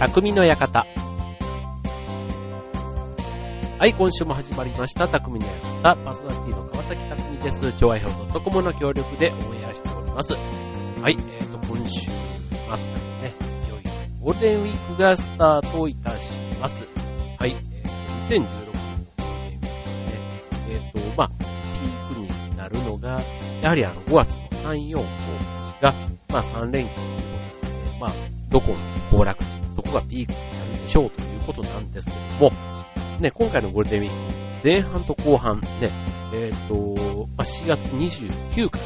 匠の館。はい、今週も始まりました、匠の館。パーソナリティの川崎匠です。超愛表 .com の協力でオンエアしております。はい、えっ、ー、と、今週末からね、いよいよゴールデンウィークがスタートいたします。はい、えっー、2016年のゴールデンウィークね、えっ、ー、と、まあ、ピークになるのが、やはりあの、5月の3、4、5が、まあ、3連休ということで、まあ、どこの行楽地、こがピークになるでしょうということなんですけども、ね、今回のゴールデンウィーク、前半と後半、ね、えっ、ー、と、まあ、4月29から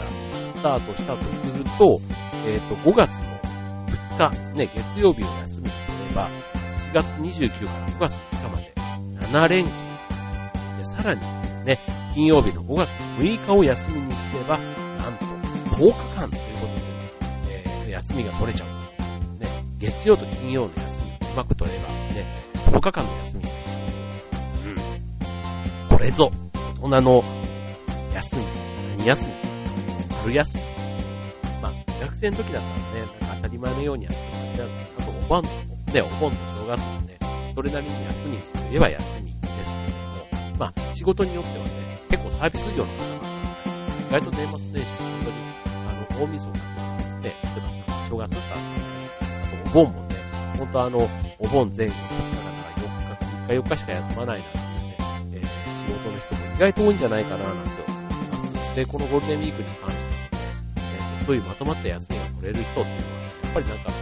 スタートしたとすると、えっ、ー、と、5月の2日、ね、月曜日を休みにとれば、4月29から5月3日まで7連休。で、さらにね、金曜日の5月6日を休みにすれば、なんと10日間ということで、えー、休みが取れちゃう。ね、月曜と金曜の休みうまく取れば、ね、10日間の休みう。ん。これぞ、大人の休み、何休み、春休み。まあ、学生の時だったらね、なんか当たり前のようにやって夏休み、あとお盆と、ね、お盆と正月もね、それなりに休みといえば休みですけれども、まあ、仕事によってはね、結構サービス業の方が意外と年末年始、本当に、あの、大晦日、ね、例えばさ、正月だったらあとお盆もね、本当あの、お盆前後の2日だから4日、3日4日しか休まないなんていうね、えー、仕事の人も意外と多いんじゃないかななんて思います。で、このゴールデンウィークに関しては、ね、そういうまとまった休みが取れる人っていうのは、やっぱりなんか、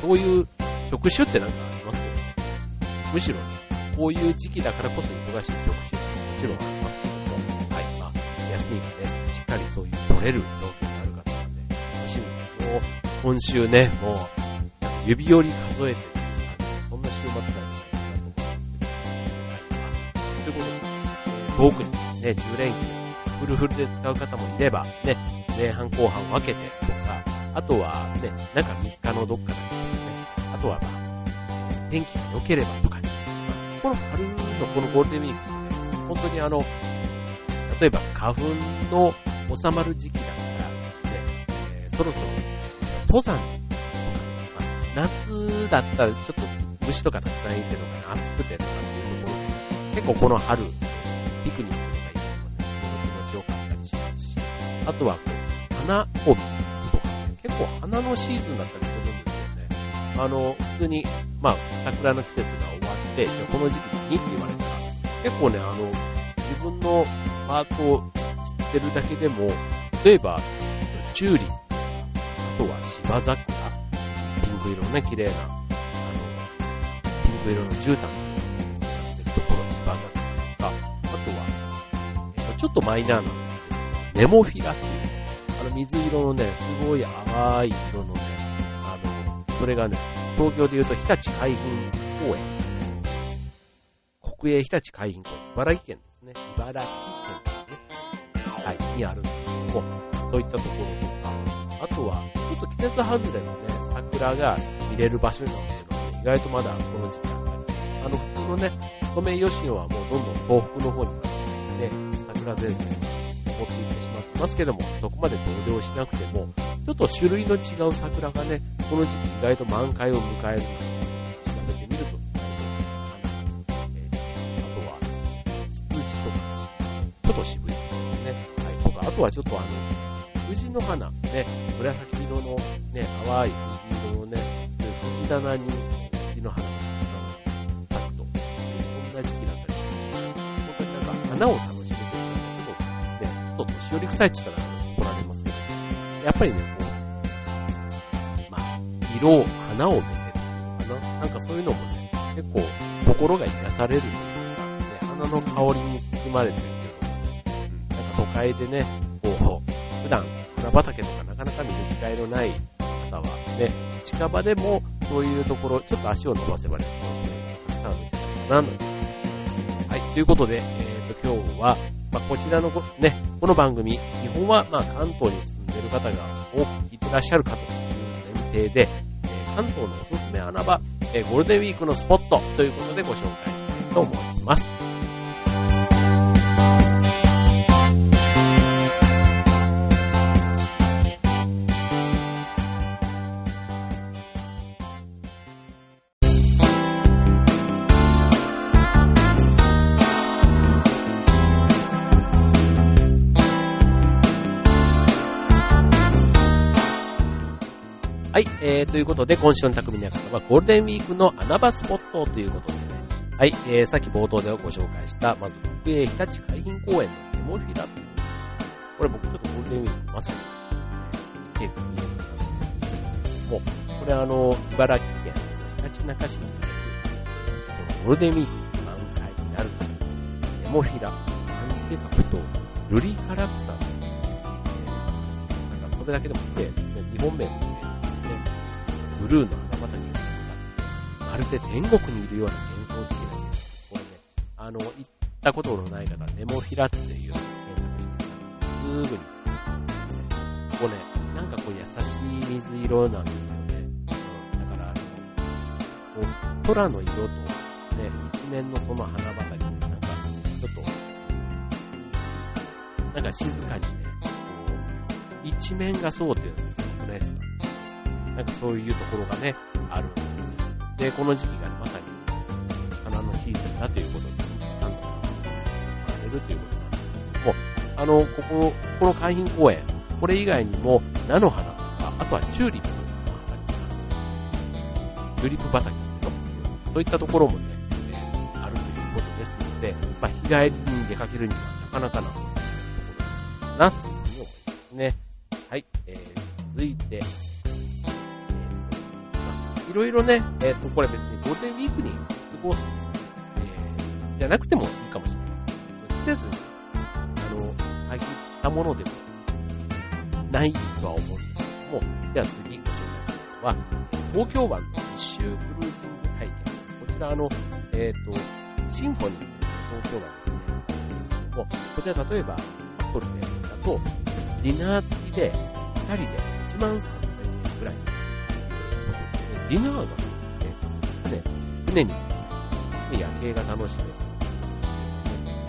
そういう職種ってなんかありますけど、むしろね、こういう時期だからこそ忙しい職種ももちろんありますけども、はい、まあ、休みがね、しっかりそういう取れる状況になる方なんで、楽しみに、もう、今週ね、もう、指折り数えて遠くにね、10連休、フルフルで使う方もいれば、ね、前半後半分けてとか、あとはね、なんか3日のどっかだとかね、あとはまあ、天気が良ければとかね、まあ、この春のこのゴールデンウィークってね、本当にあの、例えば花粉の収まる時期だから、ね、えー、そろそろ登山とか、まあ、夏だったらちょっと虫とかたくさんいてとか、暑くてとかっていうところ、結構この春、ピクニックとか行くのがね、気持ちよかったりしますし、あとはこう、花を見るとかね、結構花のシーズンだったりするんですよね。あの、普通に、まあ、桜の季節が終わって、じゃあこの時期にって言われたら、結構ね、あの、自分のパートを知ってるだけでも、例えば、チューリップ、あとは芝桜、ピンク色のね、綺麗な、あの、ピンク色の絨毯。ちょっとマイナーな、ネモフィラっていう、あの、水色のね、すごい淡い色のね、あの、それがね、東京で言うと日立海浜公園。国営日立海浜公園。茨城県ですね。茨城県ですね。はい、にあるんですけども、そういったところとか、あとは、ちょっと季節外れのね、桜が見れる場所になってるので、意外とまだこの時期だったり、あの、普通のね、ソメイヨシノはもうどんどん東北の方に向かってですね、桜前線が残っていってしまってますけども、そこまで同情しなくても、ちょっと種類の違う桜がね、この時期意外と満開を迎える、調べてみると、えー、あとは、ツツジとか、ちょっと渋いですね、はい、とか、あとはちょっとあの、藤の花、ね、紫色のね、淡い藤色のね、藤棚に藤の花が咲くと、そんな時期だったり本当になんか花を楽しむというか、ちょっとね、ちょっと年寄り臭いって言ったら怒られますけど、やっぱりね、こう、まあ、色を、花をめでるっていうかな。なんかそういうのもね、結構心が生かされるというか、ね、花の香りに包まれてるっていう、ん、なんか都会でね、こう、普段花畑とかなかなか見る機会のない方はね、近場でもそういうところ、ちょっと足を伸ばせばね、楽しめるのがたくさんあるんじゃないかな、なんて思います。はい、ということで、えっ、ー、と、今日は、まあ、こちらのね、この番組、基本は、まあ、関東に住んでる方が多く聞いてらっしゃるかという前提で、え、関東のおすすめ穴場、え、ゴールデンウィークのスポットということでご紹介したいと思います。はい、えー、ということで、今週の匠の館はゴールデンウィークの穴場スポットということでね、はい、えー、さっき冒頭でご紹介した、まず国営日立海浜公園のネモフィラという。これ僕ちょっとゴールデンウィークまさに、えー、見えてみようかなと思うんも、これあの、茨城県ひたちなか市にある、このゴールデンウィーク満開になるネモフィラ、漢字で書くと、ルリカラクサンなんかそれだけでも綺麗ですね。日本名も。ブルーの花畑がまるで天国にいるような幻想的な。これね、あの、行ったことのない方、ネモフィラっていうのを検索してみたらすぐにここね、なんかこう優しい水色なんですよね。だから、こう空の色と、ね、一面のその花畑なんか、ちょっと、なんか静かにね、こう、一面がそうっていうのすごくないですかなんかそういうところがね、あるんです。で、この時期が、ね、まさに花のシーズンだということで、たくさんの花が生まれるということなんですけども、あの、ここ、この海浜公園、これ以外にも菜の花とか、あとはチューリップの畑、チューリップ畑そういったところもね、えー、あるということですので、まあ、日帰りに出かけるにはなかなかなな、というふうに思いますね。はい、えー、続いて、いろいろね、えっ、ー、と、これ別にゴールデンウィークに過ごす、えー、じゃなくてもいいかもしれません。季節に、あの、限ったものでもないとは思うんですけども、では次ご紹介するのは、東京湾の一周クルージング体験。こちら、あの、えっ、ー、と、シンフォニーという東京湾ですけども、こちら例えば、アップルでと、ディナー付きで、2人で1万3000円ぐらい。ディナーがね、ね船に、夜景が楽しめる。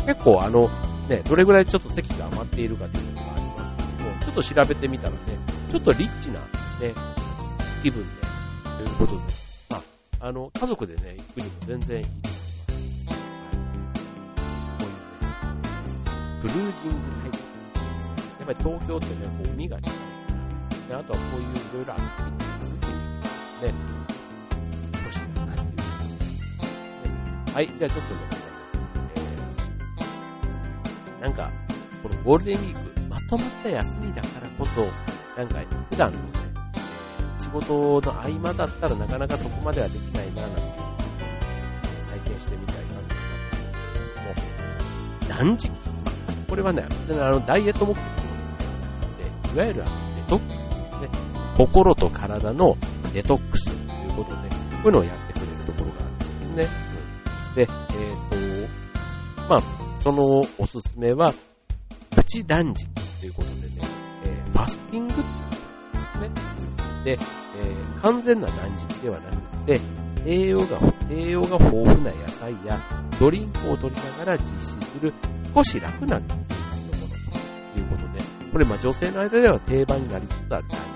結構あの、ね、どれぐらいちょっと席が余っているかというのがありますけども、ちょっと調べてみたらね、ちょっとリッチな、ね、気分で、ということで、まあ、あの、家族でね、行くにも全然いいと思います。はい、こういうね、クルージングタイプぱり東京ってね、こう海が近いから、あとはこういういろいろアクティビティができるね、欲しいなっていう、ね。はい、じゃあちょっとね、えー、なんか、このゴールデンウィーク、まとまった休みだからこそ、なんか普段のね、仕事の合間だったらなかなかそこまではできないな、なんて体験してみたいなと思うんですけども、断食これはね、別にあの、ダイエット目的でいわゆるあのデトックスですね。心と体のデトックスということで、こういうのをやってくれるところがあるんですね。で、えっ、ー、と、まあ、そのおすすめは、プチ断食ということでね、えー、ファスティングってですね。で、えー、完全な断食ではなくて、栄養が、栄養が豊富な野菜やドリンクを取りながら実施する少し楽な断食ことで、これ、ま女性の間では定番になりつつある断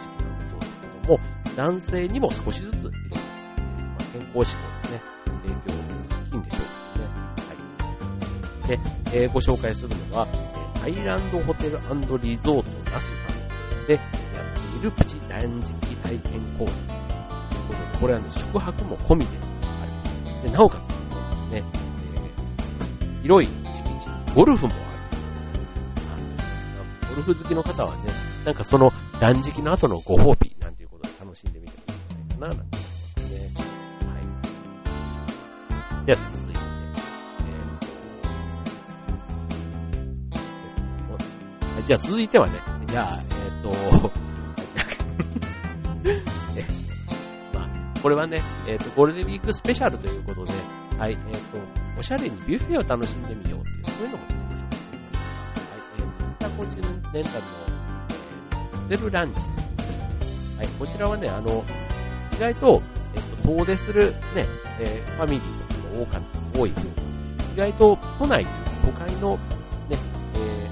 男性にも少しずついろんな、ま健康志向のね、影響大きいんでしょうけどね。はい。で、えー、ご紹介するのは、アイランドホテルリゾートナスさんでやっているプチ断食体験コースということで、これはね、宿泊も込みである。でなおかつ、ね、えー、広い敷地にゴルフもある。ゴルフ好きの方はね、なんかその断食の後のご褒美なな、なんて思いますね。はい。では続いて、えー、ですね。はい、じゃあ続いてはね、じゃあ、えっ、ー、と、ね、まあ、これはね、えっ、ー、と、ゴールデンウィークスペシャルということで、はい、えっ、ー、と、おしゃれにビュッフェを楽しんでみようっていう、そういうのもちょっとご紹介してみました。はい、えー、タコチのレンタルの、えー、ホテルランチ。はい、こちらはね、あの、意外と、えっと、遠出するね、えー、ファミリーとかが多かった、多い分、意外と都内都会のね、え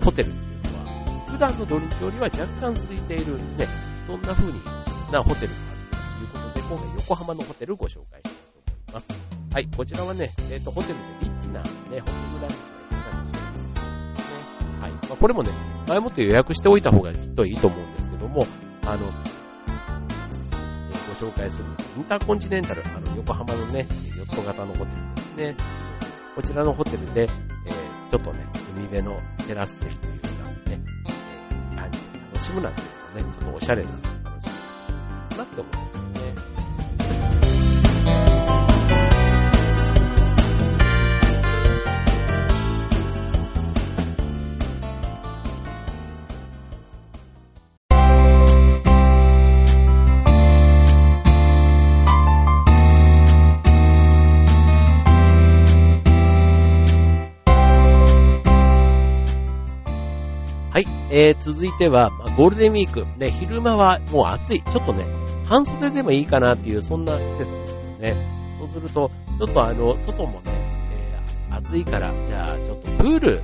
ー、ホテルっていうのは、普段の土日よりは若干空いているね、そんな風になホテルがあるということで、今回横浜のホテルをご紹介したいと思います。はい、こちらはね、えっ、ー、と、ホテルでリッチな、ね、ホテルランチまあ、これもね、前もって予約しておいた方がきっといいと思うんですけども、あの、ご紹介するインターコンチネンタル、あの、横浜のね、ヨット型のホテルですね。こちらのホテルで、えー、ちょっとね、海辺のテラス席というかね、感じで楽しむなんていうのね、ちょっとおしゃれな楽しみなって思いますえー、続いては、ゴールデンウィーク。ね、昼間はもう暑い。ちょっとね、半袖でもいいかなっていう、そんな季節ですよね。そうすると、ちょっとあの、外もね、えー、暑いから、じゃあ、ちょっとプール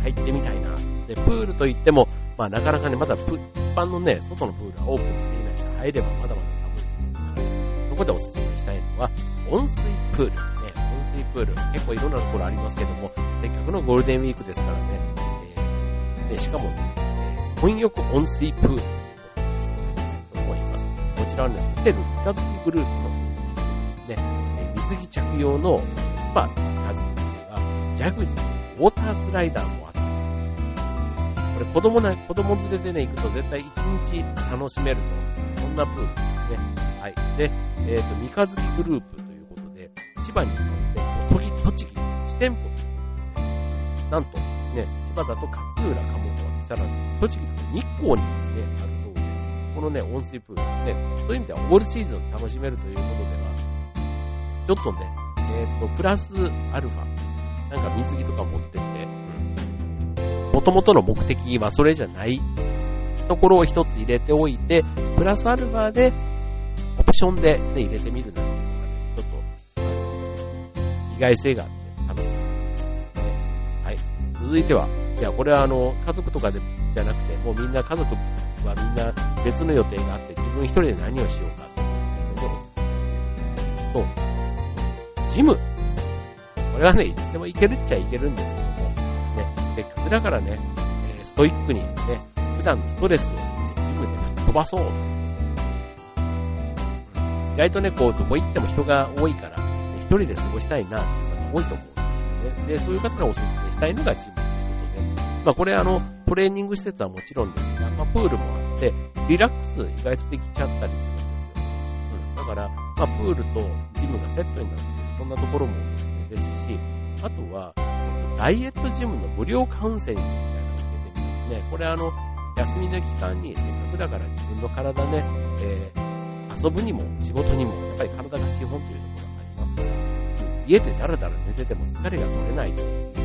入ってみたいな。で、プールといっても、まあ、なかなかね、まだ、一般のね、外のプールはオープンしていないから、入ればまだまだ寒いですから、そこでおすすめしたいのは、温水プール。ね、温水プール。結構いろんなところありますけども、せっかくのゴールデンウィークですからね、で、しかも、混浴温水プールと思います。こちらはね、ホテル三日月グループの水プールね、水着着用のスパ三日月では、ジャグジー、ウォータースライダーもあって、これ子供な、子供連れでね、行くと絶対一日楽しめると、そんなプールですね。はい。で、えっ、ー、と、三日月グループということで、千葉に3店舗、栃木1店舗、なんと、ね、千葉だと勝浦、鴨川、木更津、栃木だと日光にね、あるそうで、このね、温水プールね、そうい。う意味ではオールシーズン楽しめるとい。うことでは、ちょっとね、えっ、ー、と、プラスアルファ、なんか水着とか持ってって、元々の目的はそれじゃない。ところを一つ入れておい。て、プラスアルファで、オプションでね、入れてみるなんてい。うのがね、ちょっと、あの、意外性があって楽しみです、ね。はい。続い。ては、いや、これはあの、家族とかで、じゃなくて、もうみんな家族はみんな別の予定があって、自分一人で何をしようかっていうのをと、ジム。これはね、いつでもいけるっちゃいけるんですけども、ね、せっかくだからね、ストイックにね、普段のストレスを、ジムで吹っ飛ばそう。意外とね、こう、どこ行っても人が多いから、一人で過ごしたいなっていう方多いと思うんですよね。で、そういう方がおすすめしたいのがジムまあこれあの、トレーニング施設はもちろんですが、まあプールもあって、リラックス意外とできちゃったりするんですよ。うん。だから、まあプールとジムがセットになっている、そんなところもおすすめですし、あとは、ダイエットジムの無料カウンセリングみたいなのを受けてみますね。これあの、休みの期間にせっかくだから自分の体ね、えー、遊ぶにも仕事にも、やっぱり体が資本というところがありますから、家でダラダラ寝てても疲れが取れないという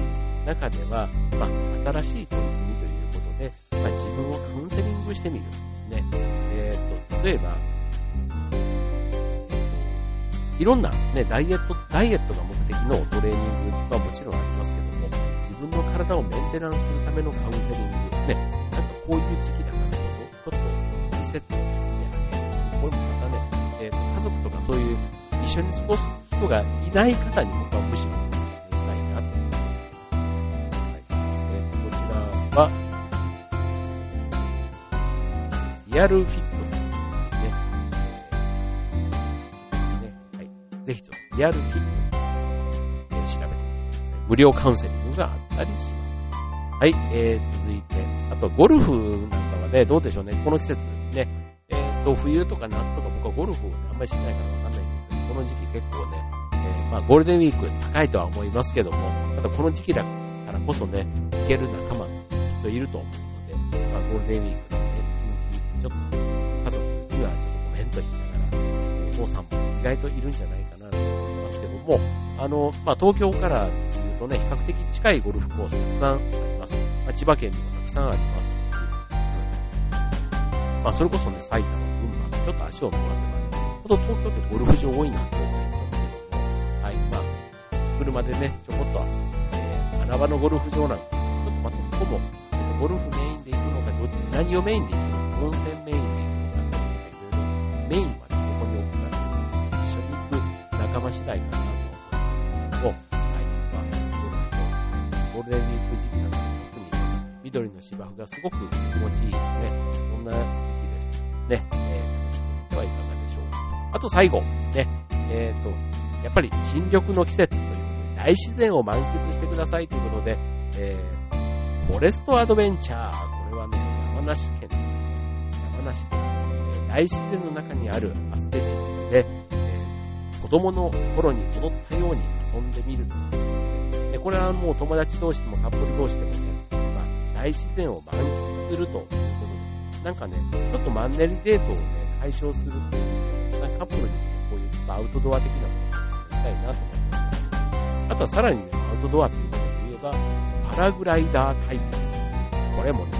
中では、まあ、新しい取り組みということで、まあ、自分をカウンセリングしてみる。ね。えっ、ー、と、例えば、いろんなね、ダイエット、ダイエットが目的のトレーニングはもちろんありますけども、自分の体をメンテナンスするためのカウンセリング、ね、なんかこういう時期だからこそ、ちょっとリセットをね、これもまたね、えー、家族とかそういう一緒に過ごす人がいない方に僕はむしろは、リアルフィットさんね。ねはい。ぜひとも、リアルフィット、え、調べてみてください。無料カウンセリングがあったりします。はい、えー、続いて、あと、ゴルフなんかはね、どうでしょうね。この季節ね、えー、と、冬とか夏とか僕はゴルフを、ね、あんまりしないからわかんないんですけど、この時期結構ね、えー、まあ、ゴールデンウィーク高いとは思いますけども、またこの時期だからこそね、行ける仲間いると思うので、まあ、ゴールデンウィークのね、一日、ちょっと家族にはちょっとごめんと言いながら、お父さんも意外といるんじゃないかなと思いますけども、あの、まあ、東京から言うとね、比較的近いゴルフコースたくさんあります。まあ、千葉県にもたくさんありますし、まあ、それこそね、埼玉、群馬、ちょっと足を伸ばせばね、ほんと東京ってゴルフ場多いなと思いますけども、はい、まあ、車でね、ちょこっと、えー、穴場のゴルフ場なんか、ちょっとまたそこもゴルフメインで行くのか、どっち、何をメインで行くのか、温泉メインで行くのか、メインはね、ここに置くから、一緒に行く仲間次第かなと思いますけども、はい、まあ、ゴールデンウィーク時期なんか特に、緑の芝生がすごく気持ちいいですね。そんな時期ですね、えー、楽しんでみてはいかがでしょうか。あと最後、ね、えっ、ー、と、やっぱり新緑の季節ということで、大自然を満喫してくださいということで、えー、フォレストアドベンチャー、これはね、山梨県、山梨県、大自然の中にあるアスレチックで、え、子供の頃に戻ったように遊んでみるで。これはもう友達同士でもカップル同士でもね、まあ、大自然を満喫するということで、なんかね、ちょっとマンネリデートをね、解消するっていう、なんかカップルに、ね、こういうアウトドア的なものをやりたいなと思います。あとはさらにね、アウトドアということで言えば、パラグライダー体験。これもね、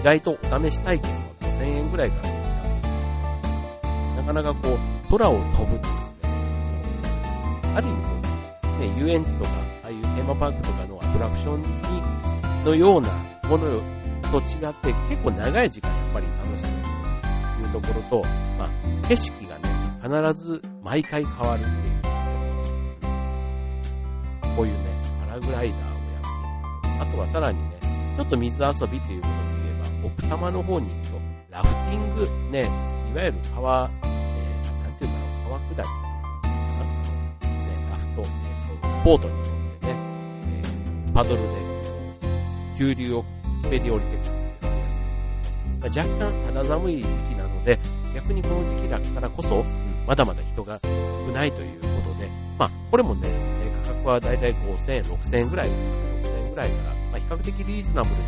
意外とお試し体験は5000円ぐらいからできたなかなかこう、空を飛ぶっていうね、ある意味こう、ね、遊園地とか、ああいうテーマパークとかのアトラクションに、のようなものと違って、結構長い時間やっぱり楽しめるというところと、まあ、景色がね、必ず毎回変わるっていう。こういうね、パラグライダー、あとはさらにね、ちょっと水遊びということで言えば、奥多摩の方に行くと、ラフティング、ね、いわゆる川、えー、なんていうんだろう、川下りかな、ね、ラフト、ね、ボートに乗ってね、えー、パドルで、急流を滑り降りてくる。まあ、若干肌寒い時期なので、逆にこの時期だからこそ、まだまだ人が少ないということで、まあ、これもね、価格はだいたい5000円、6000円ぐらい、らいから、まあ、比較的リーズナブルに、ね、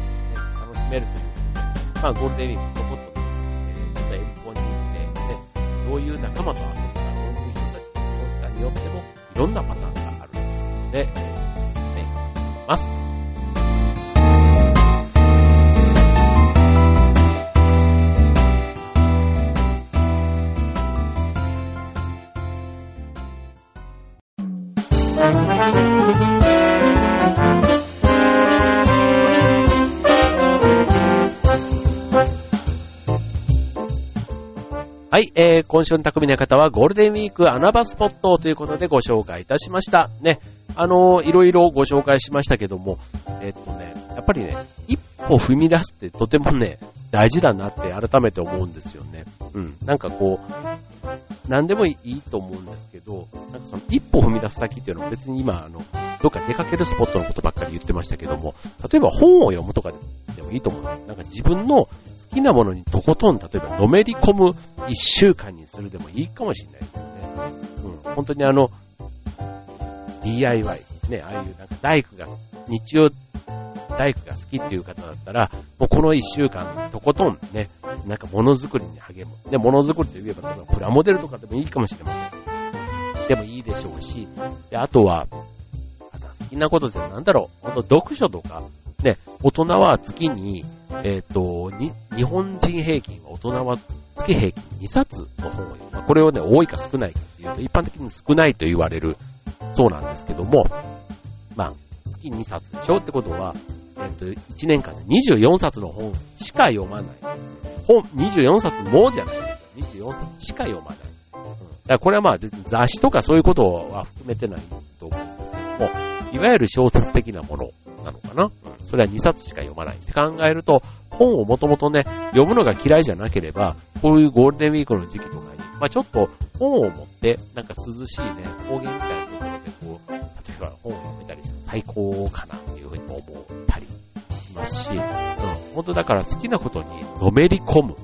楽しめるということで、まあ、ゴールデンウィークちょこっと、えー、ちょっと遠方に行って、ね、どういう仲間と遊ぶか、どういう人たちと過ごすかによっても、いろんなパターンがあるということで、えー、ね、ます。はい、えー、今週の匠の方はゴールデンウィーク穴場スポットということでご紹介いたしました。ね、あのー、いろいろご紹介しましたけども、えー、っとね、やっぱりね、一歩踏み出すってとてもね、大事だなって改めて思うんですよね。うん。なんかこう、何でもいいと思うんですけど、なんかその一歩踏み出す先っていうのは別に今、あの、どっか出かけるスポットのことばっかり言ってましたけども、例えば本を読むとかでもいいと思うんです。なんか自分のきなものにとことん、例えばのめり込む一週間にするでもいいかもしれないですよね。うん。本当にあの、DIY、ね、ああいうなんか大工が、日曜大工が好きっていう方だったら、もうこの一週間、とことんね、なんかものづくりに励む。で、ものづくりといえば、例えばプラモデルとかでもいいかもしれません。でもいいでしょうし、で、あとは、好きなことってなんだろう、本当読書とか、大人は月にえっ、ー、と、に、日本人平均は大人は月平均2冊の本を読む。これをね、多いか少ないかっていうと、一般的に少ないと言われるそうなんですけども、まあ、月2冊でしょってことは、えっ、ー、と、1年間で24冊の本しか読まない。本、24冊もじゃないですよ。24冊しか読まない。だからこれはまあ雑誌とかそういうことは含めてないと思うんですけども、いわゆる小説的なものなのかな、それは2冊しか読まないって考えると、本をもともとね、読むのが嫌いじゃなければ、こういうゴールデンウィークの時期とかに、まあちょっと本を持って、なんか涼しいね、高原みたいなところでこう、例えば本を読めたりしたら最高かなっていうふうに思ったりしますし、うん、本当だから好きなことにのめり込む。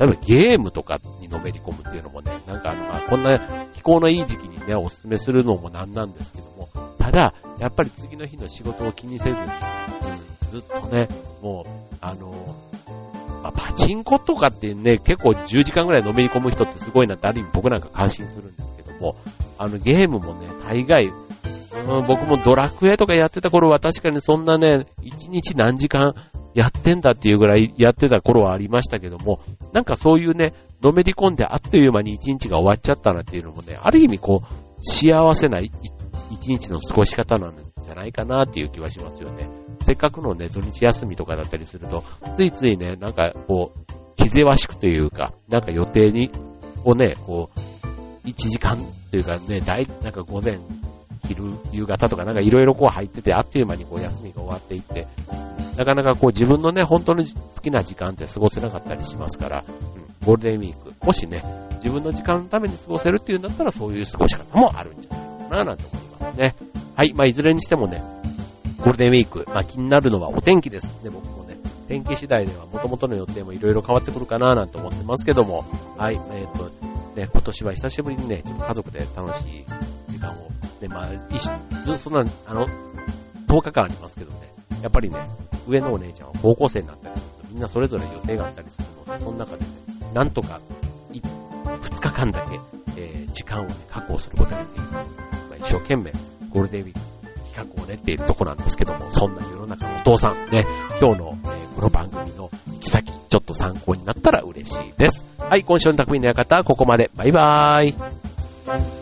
例えばゲームとかにのめり込むっていうのもね、なんかあの、まあこんな気候のいい時期にね、おすすめするのもなんなんですけども、だ、やっぱり次の日の仕事を気にせずに、ずっとね、もう、あの、まあ、パチンコとかってね、結構10時間ぐらいのめり込む人ってすごいなってある意味僕なんか感心するんですけども、あのゲームもね、大概、うん、僕もドラクエとかやってた頃は確かにそんなね、1日何時間やってんだっていうぐらいやってた頃はありましたけども、なんかそういうね、のめり込んであっという間に1日が終わっちゃったなっていうのもね、ある意味こう、幸せな1日の過ごし方なんじゃないかなっていう気はしますよね。せっかくのね、土日休みとかだったりすると、ついついね、なんかこう、気ぜわしくというか、なんか予定に、をね、こう、1時間というかね、大、なんか午前、昼、夕方とかなんかいろいろこう入ってて、あっという間にこう休みが終わっていって、なかなかこう自分のね、本当に好きな時間って過ごせなかったりしますから、うん、ゴールデンウィーク、もしね、自分の時間のために過ごせるっていうんだったら、そういう過ごし方もあるんじゃないかな、なんて思いますね。はい、まあ、いずれにしてもね、ゴールデンウィーク、まあ、気になるのはお天気です。ね、僕もね、天気次第では元々の予定もいろいろ変わってくるかな、なんて思ってますけども、はい、えっ、ー、と、ね、今年は久しぶりにね、ちょっと家族で楽しい時間を、ね、まあ、一そんな、あの、10日間ありますけどね、やっぱりね、上のお姉ちゃんは高校生になったりすると、みんなそれぞれ予定があったりするので、その中でね、なんとか、2日間だけ、えー、時間をね、確保することができる。まあ、一生懸命、ゴールデンウィーク企画を練っているとこなんですけども、そんな世の中のお父さん、ね、今日の、えー、この番組の行き先、ちょっと参考になったら嬉しいです。はい、今週の匠の館、ここまで。バイバーイ。